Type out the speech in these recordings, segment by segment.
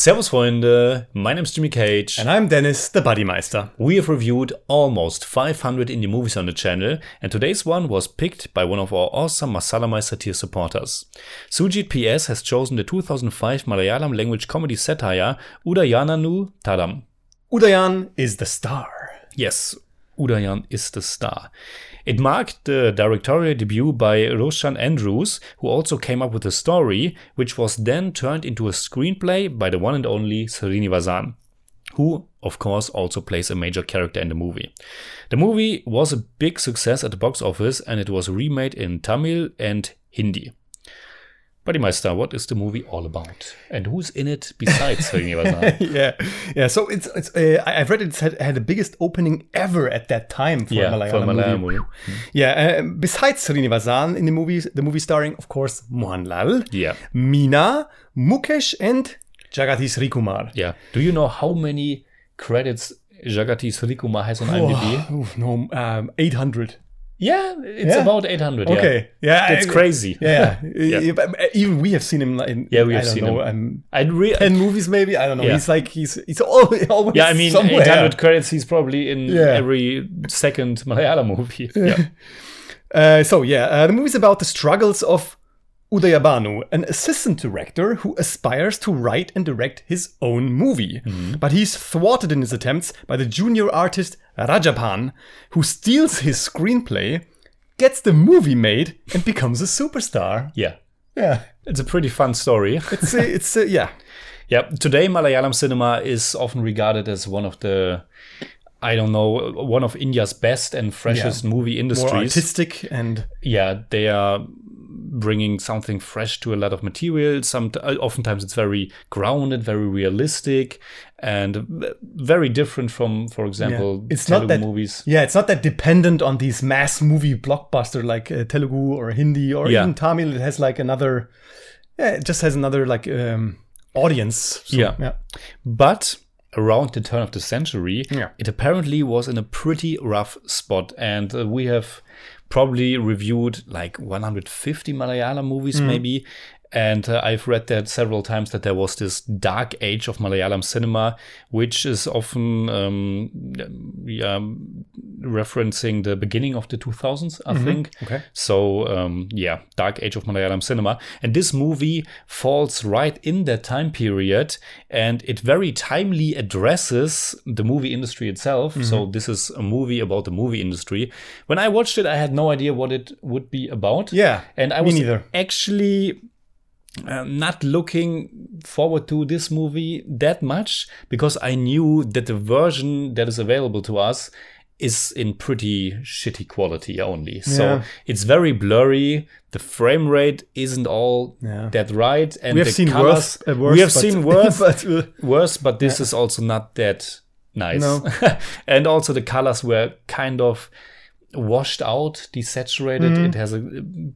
Servus Freunde, my name is Jimmy Cage. And I'm Dennis, the Buddymeister. We have reviewed almost 500 indie movies on the channel, and today's one was picked by one of our awesome Masala Meister tier supporters. Sujit PS has chosen the 2005 Malayalam language comedy satire Udayananu Tharam. Udayan is the star. Yes, Udayan is the star. It marked the directorial debut by Roshan Andrews, who also came up with the story, which was then turned into a screenplay by the one and only Sreenivasan, who, of course, also plays a major character in the movie. The movie was a big success at the box office and it was remade in Tamil and Hindi. Buddymeister, what is the movie all about? And who's in it besides Sreenivasan? yeah, yeah. So it's it's. Uh, I've read it had, had the biggest opening ever at that time for a Malayalam, for a Malayalam movie. movie. Yeah. Uh, besides Sreenivasan in the movie, the movie starring, of course, Mohanlal, Yeah. Meena, Mukesh, and Jagathy Sreekumar. Yeah. Do you know how many credits Jagathy Sreekumar has on IMDb? Oh, no, um, 800. Yeah, it's Yeah? about 800. yeah. Okay. Yeah. It's I- crazy. Yeah. Yeah. yeah. Even we have seen him in, Yeah, we have I don't seen know, him. Um, I re- 10 movies maybe. I don't know. Yeah. He's like, he's, he's always, always yeah, I mean, somewhere. 800 credits. He's probably in Yeah. every second Malayalam movie. Yeah. Uh, so yeah, uh, the movie's about the struggles of Udayabhanu, an assistant director who aspires to write and direct his own movie. But he's thwarted in his attempts by the junior artist Rajappan, who steals his screenplay, gets the movie made, and becomes a superstar. yeah. Yeah, It's a pretty fun story. it's uh, it's uh, yeah, Yeah, today Malayalam cinema is often regarded as one of the, I don't know, one of India's best and freshest movie industries. more artistic and yeah, they are bringing something fresh to a lot of material. Some uh, oftentimes it's very grounded, very realistic, and very different from, for example, it's Telugu not that movies. Yeah, it's not that dependent on these mass movie blockbuster like uh, Telugu or Hindi or Yeah. even Tamil. It has like another, yeah, it just has another like um, audience. So, Yeah. yeah, But around the turn of the century, Yeah. it apparently was in a pretty rough spot. And uh, we have probably reviewed like 150 Malayalam movies, hmm. maybe. And uh, I've read that several times that there was this dark age of Malayalam cinema, which is often um, yeah, referencing the beginning of the 2000s, I think. Okay. So, um, yeah, dark age of Malayalam cinema. And this movie falls right in that time period and it very timely addresses the movie industry itself. So, this is a movie about the movie industry. When I watched it, I had no idea what it would be about. Yeah, And I me was neither. actually uh, not looking forward to this movie that much because I knew that the version that is available to us is in pretty shitty quality only. So it's very blurry. The frame rate isn't all Yeah. that right, and we have the seen colors, worse. Uh, worse we have but- seen worse, but uh, worse, but this is also not that nice. No. and also the colors were kind of washed out, desaturated. Mm. It has a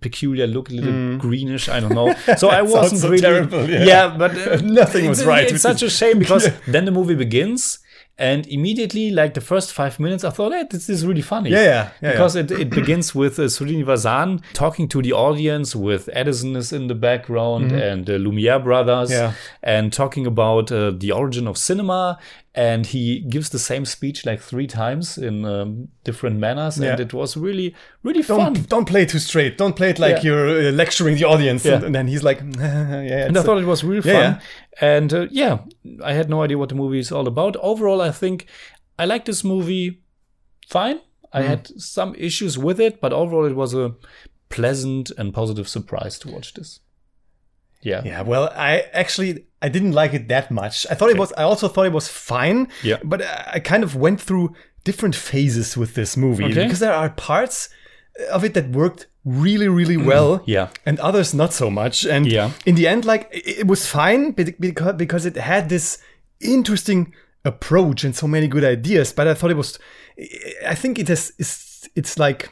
peculiar look, a little greenish. I don't know. So I wasn't so really terrible, yeah. but uh, Nothing was right It's such a shame because then the movie begins. And immediately, like the first five minutes, I thought, hey, this is really funny. Yeah, yeah, yeah, because It, it begins with uh, Sreenivasan talking to the audience, with Edison is in the background and the Lumiere brothers. Yeah. and talking about uh, the origin of cinema. And he gives the same speech like three times in um, different manners, and it was really, really don't fun. don't play it too straight. Don't play it like Yeah. you're uh, lecturing the audience. Yeah. And, and then he's like, yeah, and I thought it was really fun. Yeah, And uh, yeah, I had no idea what the movie is all about. Overall, I think I like this movie fine. I Mm. had some issues with it, but overall, it was a pleasant and positive surprise to watch this. Yeah. Yeah, well, I actually I didn't like it that much. I thought it was. I also thought it was fine. Yeah. but I kind of went through different phases with this movie Okay. because there are parts of it that worked really, really well. Yeah. and others not so much. And Yeah. in the end, like it, was fine because because it had this interesting approach and so many good ideas. But I thought it was. I think it is. It's, it's like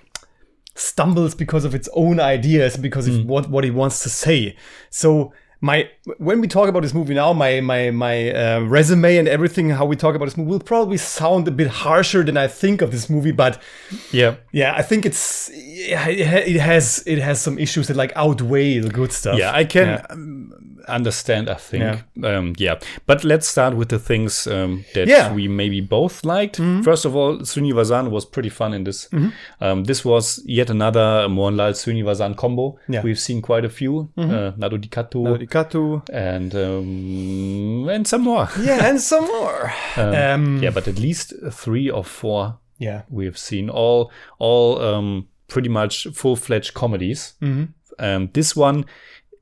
stumbles because of its own ideas because Hmm. of what what it wants to say. So my when we talk about this movie now, my my my uh, resume and everything, how we talk about this movie will probably sound a bit harsher than I think of this movie. But Yeah. yeah, I think it's it has it has some issues that like outweigh the good stuff. Yeah, I can Yeah. um, understand, I think. Yeah. Um, yeah. But let's start with the things um, that Yeah. Mm-hmm. we maybe both liked. First of all, Sreenivasan was pretty fun in this. Um, this was yet another Mohanlal Srinivasan combo. Yeah. Mm-hmm. We've seen quite a few. Uh, Nadodikkattu Dikatu. and um, and some more. Yeah, and some more. Um, Yeah, but at least three or four yeah. we have seen all all um, pretty much full fledged comedies. Um, this one,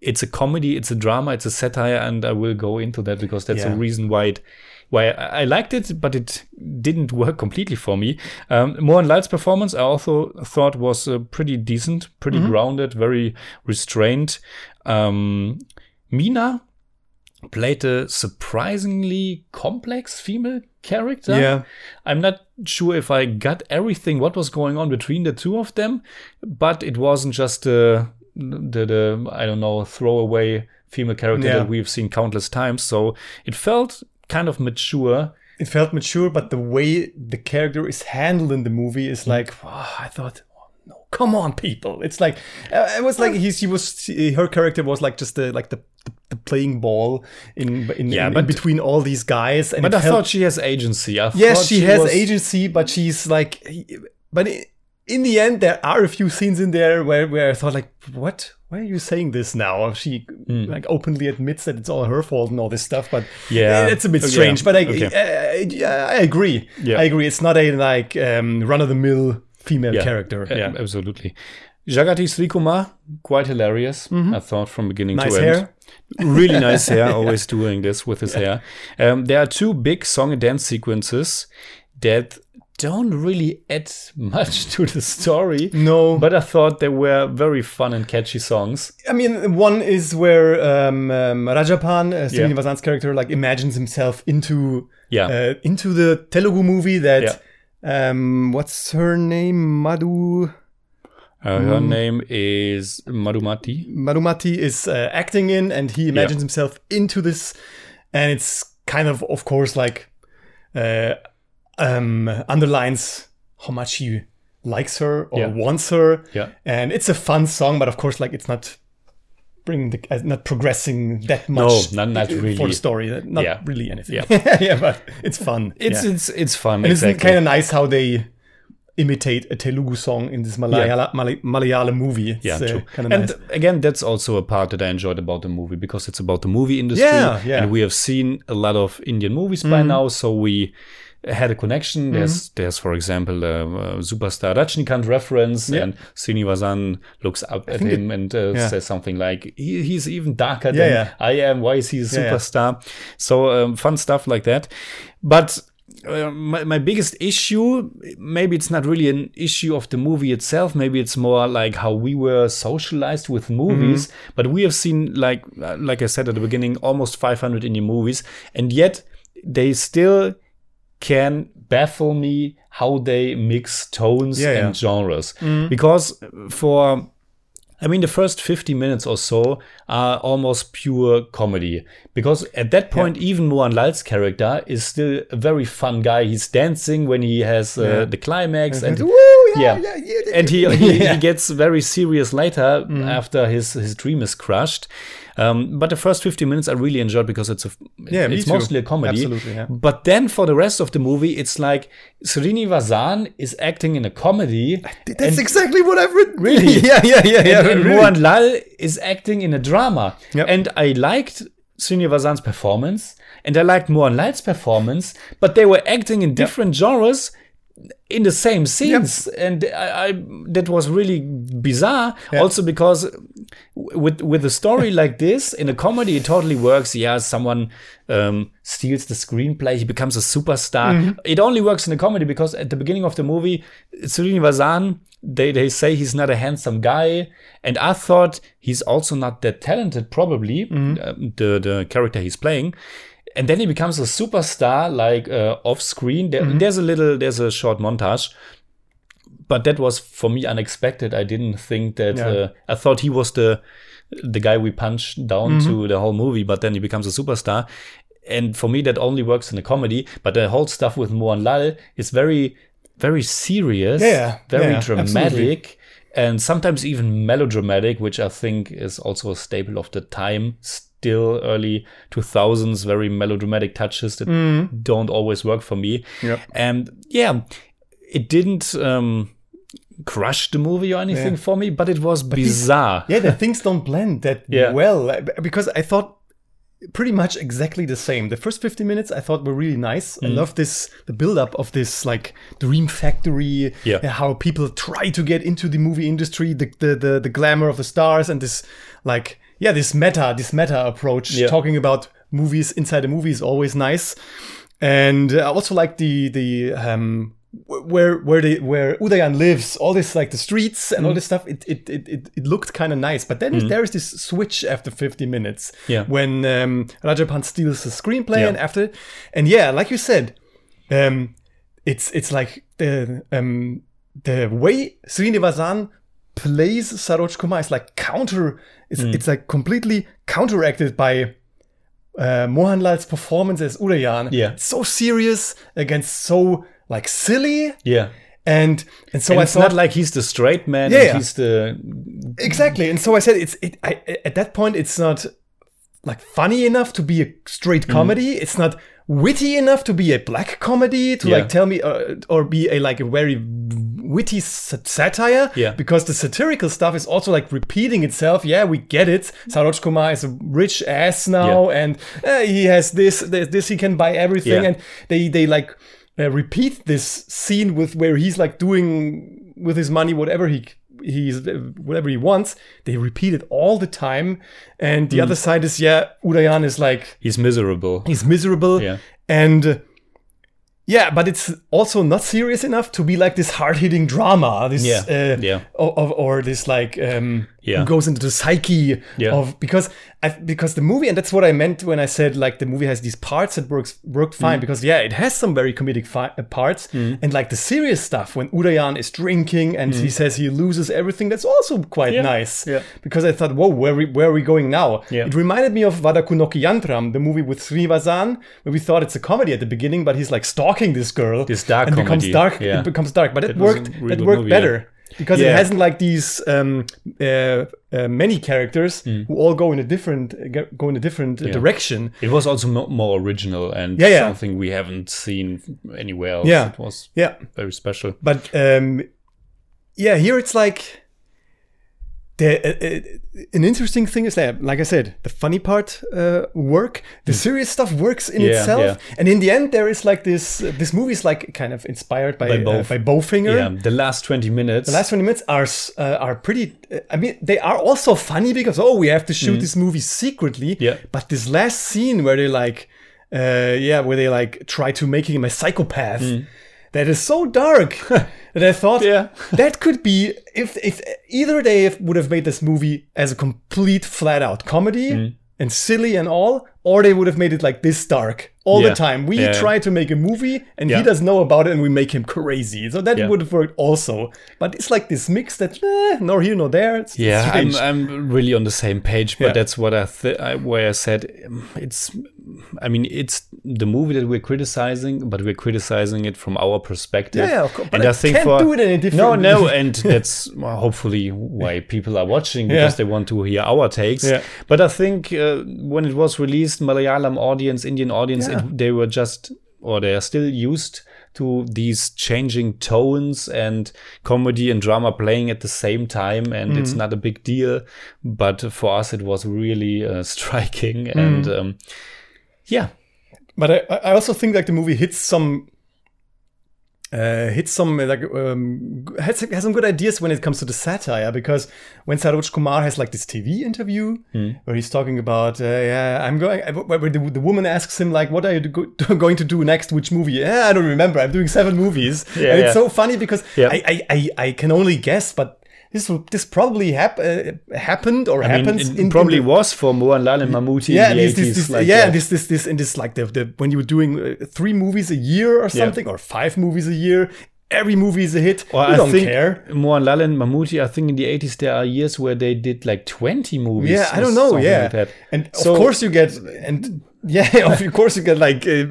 it's a comedy, it's a drama, it's a satire, and I will go into that because that's Yeah. a reason why it. Why I liked it, but it didn't work completely for me. Um, Mohanlal's performance, I also thought was uh, pretty decent, pretty grounded, very restrained. Um, Meena played a surprisingly complex female character. Yeah. I'm not sure if I got everything what was going on between the two of them, but it wasn't just the the, the I don't know throwaway female character Yeah. that we've seen countless times. So it felt kind of mature. It felt mature, but the way the character is handled in the movie is like, "Ah, I thought, oh, no, come on, people. It's like, uh, it was like he was, her character was like just the, like the, the, playing ball in, in, Yeah, in, but- in between all these guys. And But I felt- thought she has agency. I yes, thought she, has was- agency, but she's like, but in the end, there are a few scenes in there where, where I thought like, what? Why are you saying this now? She like openly admits that it's all her fault and all this stuff, but. Yeah. it's a bit Oh, yeah. strange. But I, Okay. I, yeah, I agree. Yeah. I agree. It's not a like um, run of the mill female Yeah. character. Yeah, absolutely. Jagathy Sreekumar, quite hilarious. I thought from beginning nice to hair. end. really nice hair, always doing this with his hair. Um, there are two big song and dance sequences that don't really add much to the story. No, But I thought they were very fun and catchy songs. I mean, one is where um, um, Rajappan, uh, Yeah. Character, like imagines himself into Yeah. uh, into the Telugu movie that um, what's her name? Madhu Uh, her name is Madhumati. Madhumati is uh, acting in, and he imagines himself into this, and it's kind of, of course, like uh, um, underlines how much he likes her or Yeah. wants her, Yeah. and it's a fun song, but of course, like it's not bringing the uh, not progressing that much not- not for really. the story. uh, Not Yeah. really anything. Yeah. yeah, but it's fun. It's yeah. it's it's fun. and exactly. it's kind of nice how they imitate a Telugu song in this Malayala, Malay- Malayalam movie. It's, Yeah, uh, true. And nice. again, that's also a part that I enjoyed about the movie because it's about the movie industry. Yeah, yeah. And we have seen a lot of Indian movies by now, so we had a connection. There's, there's for example, a, uh superstar Rajinikanth reference, Yeah. and Sreenivasan looks up at think him and uh, yeah. says something like, he, "He's even darker Yeah, than. I am. Why is he a superstar?" So um, fun stuff like that. But uh, my, my biggest issue maybe it's not really an issue of the movie itself maybe it's more like how we were socialized with movies but we have seen like uh, like i said at the beginning almost 500 indie movies and yet they still can baffle me how they mix tones Yeah, yeah. and genres because for I mean, the first 50 minutes or so are almost pure comedy. Because at that point, even Mohanlal's character is still a very fun guy. He's dancing when he has uh, Yeah. the climax. And, Woo, yeah. yeah, yeah, and he, he, Yeah. he gets very serious later after his, his dream is crushed. Um, but the first 50 minutes I really enjoyed because it's a Yeah, it's mostly a comedy. Absolutely, yeah. But then for the rest of the movie, it's like Sreenivasan is acting in a comedy. That's exactly what I've written. Really? yeah, yeah, yeah, yeah. and, and really. Mohan Lal is acting in a drama. Yep. And I liked Sreenivasan's performance and I liked Mohanlal's performance, but they were acting in different genres in the same scenes and I, I that was really bizarre Yeah. also because with with a story like this in a comedy it totally works yeah someone um, steals the screenplay he becomes a superstar Mm-hmm. it only works in a comedy because at the beginning of the movie Sreenivasan they, they say he's not a handsome guy and I thought he's also not that talented probably Mm-hmm. uh, the the character he's playing and then he becomes a superstar like uh, off screen there, Mm-hmm. there's a little there's a short montage but that was for me unexpected. I didn't think that. Yeah. Uh, I thought he was the the guy we punched down Mm-hmm. to the whole movie, but then he becomes a superstar. And for me, that only works in a comedy. But the whole stuff with Mohanlal is very, very serious, Yeah, very yeah, dramatic, and sometimes even melodramatic, which I think is also a staple of the time. Still early 2000s, very melodramatic touches that don't always work for me. Mm. Yep. And yeah, it didn't um, crush the movie or anything Yeah. for me, but it was bizarre. yeah, the things don't blend that Yeah. well uh, because I thought pretty much exactly the same. The first 50 minutes I thought were really nice. Mm. I love this the build up of this like dream factory, Yeah. uh, how people try to get into the movie industry, the the the, the glamour of the stars and this like yeah, this meta, this meta approach Yeah. talking about movies inside a movie is always nice. And I also like the the um where where the where Udayan lives, all this like the streets and all this stuff. It it it it, looked kind of nice, but then there is this switch after 50 minutes. Yeah. When um, Rajappan steals the screenplay Yeah. and after, and yeah, like you said, um, it's it's like the um the way Sreenivasan plays Saroj Kumar is like counter. It's Mm. it's like completely counteracted by uh, Mohanlal's performance as Udayan. Yeah. It's so serious against so like silly, Yeah. and and so And I it's thought not like he's the straight man. Yeah, and he's the exactly, and so I said it's it. I, at that point, it's not like funny enough to be a straight Mm. comedy. It's not witty enough to be a black comedy to Yeah. like tell me uh, or be a like a very witty sat- satire Yeah. because the satirical stuff is also like repeating itself yeah we get it Saroj Kumar is a rich ass now and uh, he has this, this this he can buy everything Yeah. and they they like uh, repeat this scene with where he's like doing with his money whatever he he's whatever he wants they repeat it all the time and the other side is yeah Udayan is like he's miserable. he's miserable Yeah. and yeah but it's also not serious enough to be like this hard-hitting drama this Yeah, uh, yeah. o- of, or this like um Yeah. who goes into the psyche Yeah. of because I, because the movie and that's what I meant when I said like the movie has these parts that works worked fine Mm. because yeah it has some very comedic fi- uh, parts and like the serious stuff when Udayan is drinking and he says he loses everything that's also quite Mm. Yeah. nice Yeah. because I thought whoa where we, where are we going now Yeah. it reminded me of Vadakkunokkiyanthram, the movie with Sreenivasan, where we thought it's a comedy at the beginning, but he's like stalking this girl. This dark and becomes dark. yeah. It becomes dark, but it was worked. that worked movie, better because it hasn't like these um, uh, uh, many characters Mm. who all go in a different uh, go in a different uh, direction. It was also mo- more original and Yeah, yeah. something we haven't seen anywhere else. Yeah. It was Yeah, very special. but um, yeah, here it's like. The, uh, uh, an interesting thing is that, like I said, the funny part uh, work, the serious stuff works in Mm. Yeah, itself, yeah. and in the end, there is like this. Uh, this movie is like kind of inspired by By by, both. uh, by Bowfinger. Yeah, the last 20 minutes. The last 20 minutes are uh, are pretty. Uh, I mean, they are also funny because oh, we have to shoot this movie secretly. Mm. Yeah. But this last scene where they like, uh, yeah, where they like try to make him a psychopath. That is so dark that I thought. Yeah. that could be if if either they would have made this movie as a complete flat out comedy Mm. and silly and all, or they would have made it like this dark all Yeah. the time. We Yeah. try to make a movie and Yeah. he doesn't know about it and we make him crazy. So that would have worked also. But it's like this mix that eh, nor here nor there. It's, yeah, I'm. I'm really on the same page, but that's what I, th- I where I said um, it's. I mean, it's the movie that we're criticizing, but we're criticizing it from our perspective. Yeah, of course, but and I I think can't for do it in a different- no, no, and that's hopefully why people are watching because they want to hear our takes. Yeah. But I think uh, when it was released, Malayalam audience, Indian audience, Yeah. it, they were just or they are still used to these changing tones and comedy and drama playing at the same time and Mm. it's not a big deal but for us it was really uh, striking Mm. and um, yeah But I, I also think like the movie hits some uh, hits some uh, like um, has, has some good ideas when it comes to the satire because when Saroj Kumar has like this TV interview Hmm. where he's talking about uh, yeah I'm going where where the, the woman asks him like what are you do- going to do next? Which movie? Yeah I don't remember. I'm doing seven movies. Yeah, and it's so funny because Yeah. I, I, I I can only guess but this will- this probably hap- uh, happened or I mean, happens it in, in probably the- was for Mohanlal and Mammootty yeah, in the this, 80s this, this, like yeah, that. this, this, this, and this, like the, the when you were doing uh, three movies a year or something, or five movies a year, every movie is a hit. Or we I don't think care. Mohanlal and Mammootty, I think in the 80s there are years where they did like 20 movies. Yeah, I don't know. Yeah, like and So- of course you get and yeah, of course you get like uh,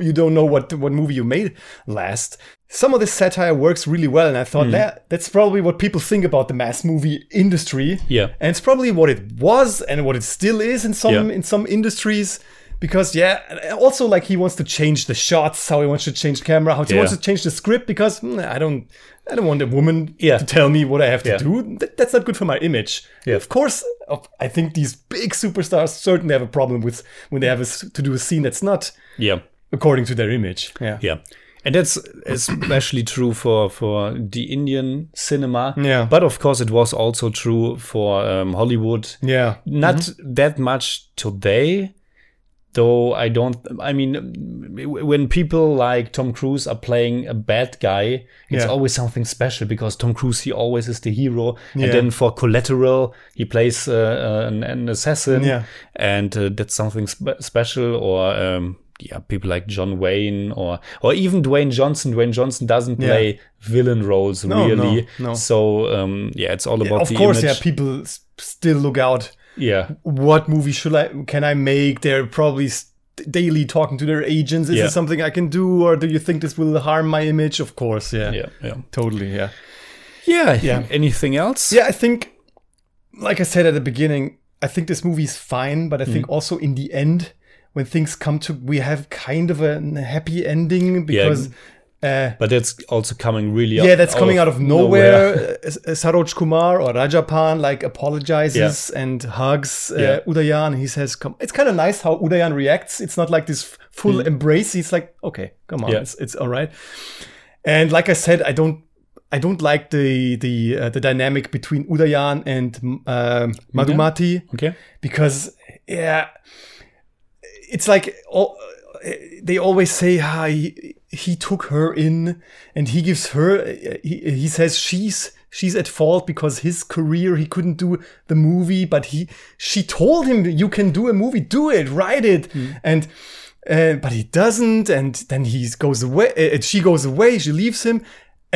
you don't know what what movie you made last. Some of this satire works really well, and I thought that that's probably what people think about the mass movie industry. Yeah. and it's probably what it was and what it still is in some Yeah. in some industries. Because yeah, also like he wants to change the shots, how he wants to change the camera, how he Yeah. wants to change the script. Because mm, I don't, I don't want a woman Yeah. to tell me what I have to Yeah. do. That, that's not good for my image. Yeah. Of course, I think these big superstars certainly have a problem with when they have a to do a scene that's not Yeah. according to their image. Yeah. Yeah. And that's especially true for, for the Indian cinema. Yeah. But of course, it was also true for um, Hollywood. Yeah. Not that much today, though I don't. I mean, when people like Tom Cruise are playing a bad guy, it's Yeah. always something special because Tom Cruise, he always is the hero. Yeah. And then for Collateral, he plays uh, an, an assassin. Yeah. And uh, that's something spe- special. Or, um, yeah, people like John Wayne or or even Dwayne Johnson. Dwayne Johnson doesn't play villain roles No, really. no, no. So um, yeah, it's all about of course, image. yeah. People s- still look out. Yeah, What movie should I can I make? They're probably daily talking to their agents. Is Yeah. this something I can do, or do you think this will harm my image? Of course, yeah. yeah, yeah. Totally, yeah. Yeah, Yeah. Anything else? Yeah, I think, like I said at the beginning, I think this movie is fine, but I Mm. think also in the end, when things come to, we have kind of a happy ending because. Uh, But that's also coming really yeah, that's coming out of nowhere. Uh, uh, Saroj Kumar or Rajappan like apologizes and hugs uh, Yeah. Udayan. He says, "Come." It's kind of nice how Udayan reacts. It's not like this full embrace. He's like, "Okay, come on, Mm. Yeah. it's, it's all right." And like I said, I don't, I don't like the the uh, the dynamic between Udayan and um, Madhumati Okay. because yeah it's like all, they always say ah, he, took her in and he gives her he, he says she's she's at fault because his career he couldn't do the movie but he she told him you can do a movie do it write it. And uh, but he doesn't and then he goes away uh, she goes away she leaves him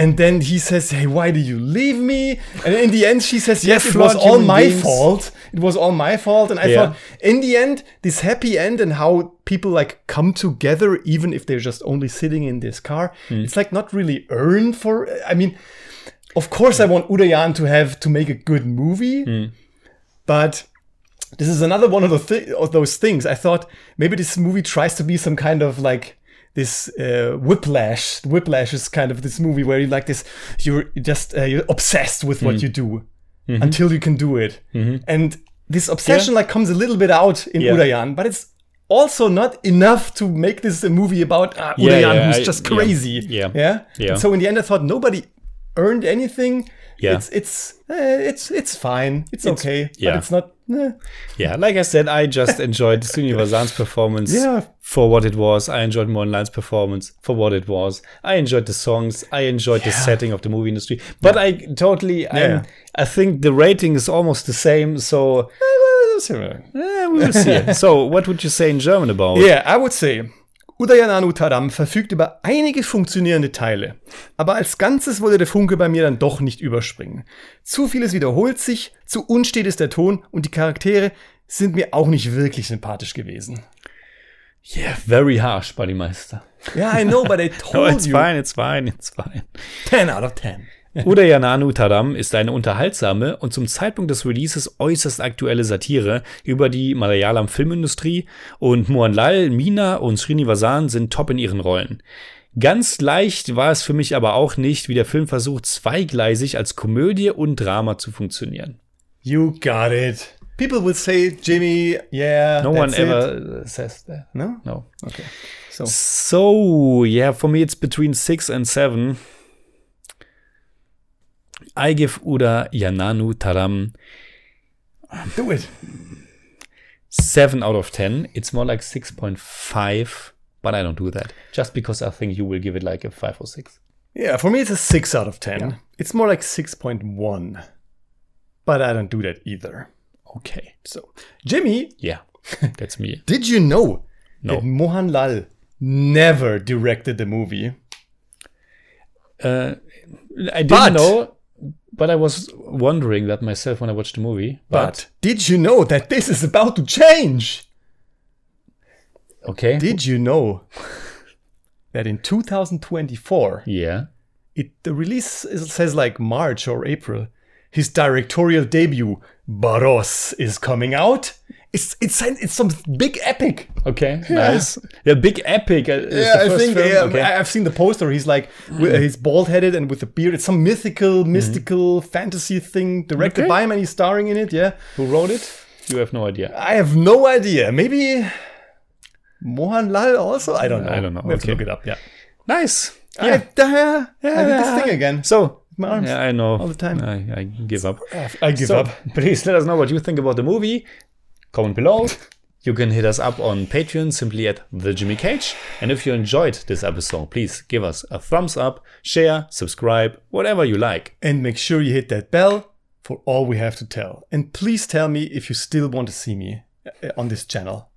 and then he says, "Hey, why do you leave me?" And in the end, she says, "Yes, it was all my beings. fault. It was all my fault." And I Yeah. thought, in the end, this happy end and how people like come together, even if they're just only sitting in this car, Hmm. it's like not really earned for. I mean, of course, I want Udayan to have to make a good movie, Hmm. but this is another one of, the thi- of those things. I thought maybe this movie tries to be some kind of like this uh, whiplash. Whiplash is kind of this movie where you like this, you're just uh, you're obsessed with what you do until you can do it, and this obsession like comes a little bit out in Yeah. Udayan, but it's also not enough to make this a movie about uh, Yeah, Udayan yeah, who's I- just crazy. yeah, yeah, yeah. So in the end, I thought nobody earned anything. Yeah. it's it's uh, it's it's fine. It's, okay, yeah. but it's not. Yeah, like I said, I just enjoyed Srinivas's performance Yeah. for what it was. I enjoyed Mohanlal's performance for what it was. I enjoyed the songs. I enjoyed the setting of the movie industry. But I totally, Yeah. I think the rating is almost the same. So Eh, well, that's all right. eh, we will see. so what would you say in German about? Yeah, I would say, Udayananu Tadam verfügt über einige funktionierende Teile. Aber als Ganzes wollte der Funke bei mir dann doch nicht überspringen. Zu vieles wiederholt sich, zu unstet ist der Ton und die Charaktere sind mir auch nicht wirklich sympathisch gewesen. Yeah, very harsh, Bodymeister. Yeah, I know, but I told it's you. fine, it's fine, it's fine. 10 out of 10. Udayananu Tadam ist eine unterhaltsame und zum Zeitpunkt des Releases äußerst aktuelle Satire über die Malayalam-Filmindustrie und Mohanlal, Mina und Srinivasan sind top in ihren Rollen. Ganz leicht war es für mich aber auch nicht, wie der Film versucht, zweigleisig als Komödie und Drama zu funktionieren. You got it. People will say, Jimmy, yeah, No one that's it. ever says that. No? No. Okay. So, So, yeah, for me it's between six and seven. I give Udayananu Tharam do it. 7 out of 10. It's more like 6.5, but I don't do that. Just because I think you will give it like a 5 or 6. Yeah, for me it's a 6 out of 10. Yeah. It's more like 6.1. But I don't do that either. Okay. So, Jimmy, Yeah, that's me. did you know No. that Mohanlal never directed the movie? Uh, I didn't But- know, but I was wondering that myself when I watched the movie. But did you know that this is about to change? okay, Did you know that in 2024, yeah, it the release is, says like March or April, his directorial debut Barroz is coming out. It's it's it's some big epic. okay, nice. The big epic. uh, Yeah, I think yeah, okay. I've seen the poster. He's like wi- he's bald headed and with a beard. It's some mythical, mystical fantasy thing directed Okay. by him, and he's starring in it. Yeah, Who wrote it? You have no idea. I have no idea. Maybe Mohanlal also. I don't know. I don't know. We have to look it up. Yeah. Nice. Yeah. I, uh, I did this thing again. So, My arms yeah, I know. all the time. I, I give up. I give so, up. please let us know what you think about the movie. Comment below. You can hit us up on Patreon simply at the Jimmy Cage. And if you enjoyed this episode, please give us a thumbs up, share, subscribe, whatever you like. And make sure you hit that bell for all we have to tell. And please tell me if you still want to see me uh, on this channel.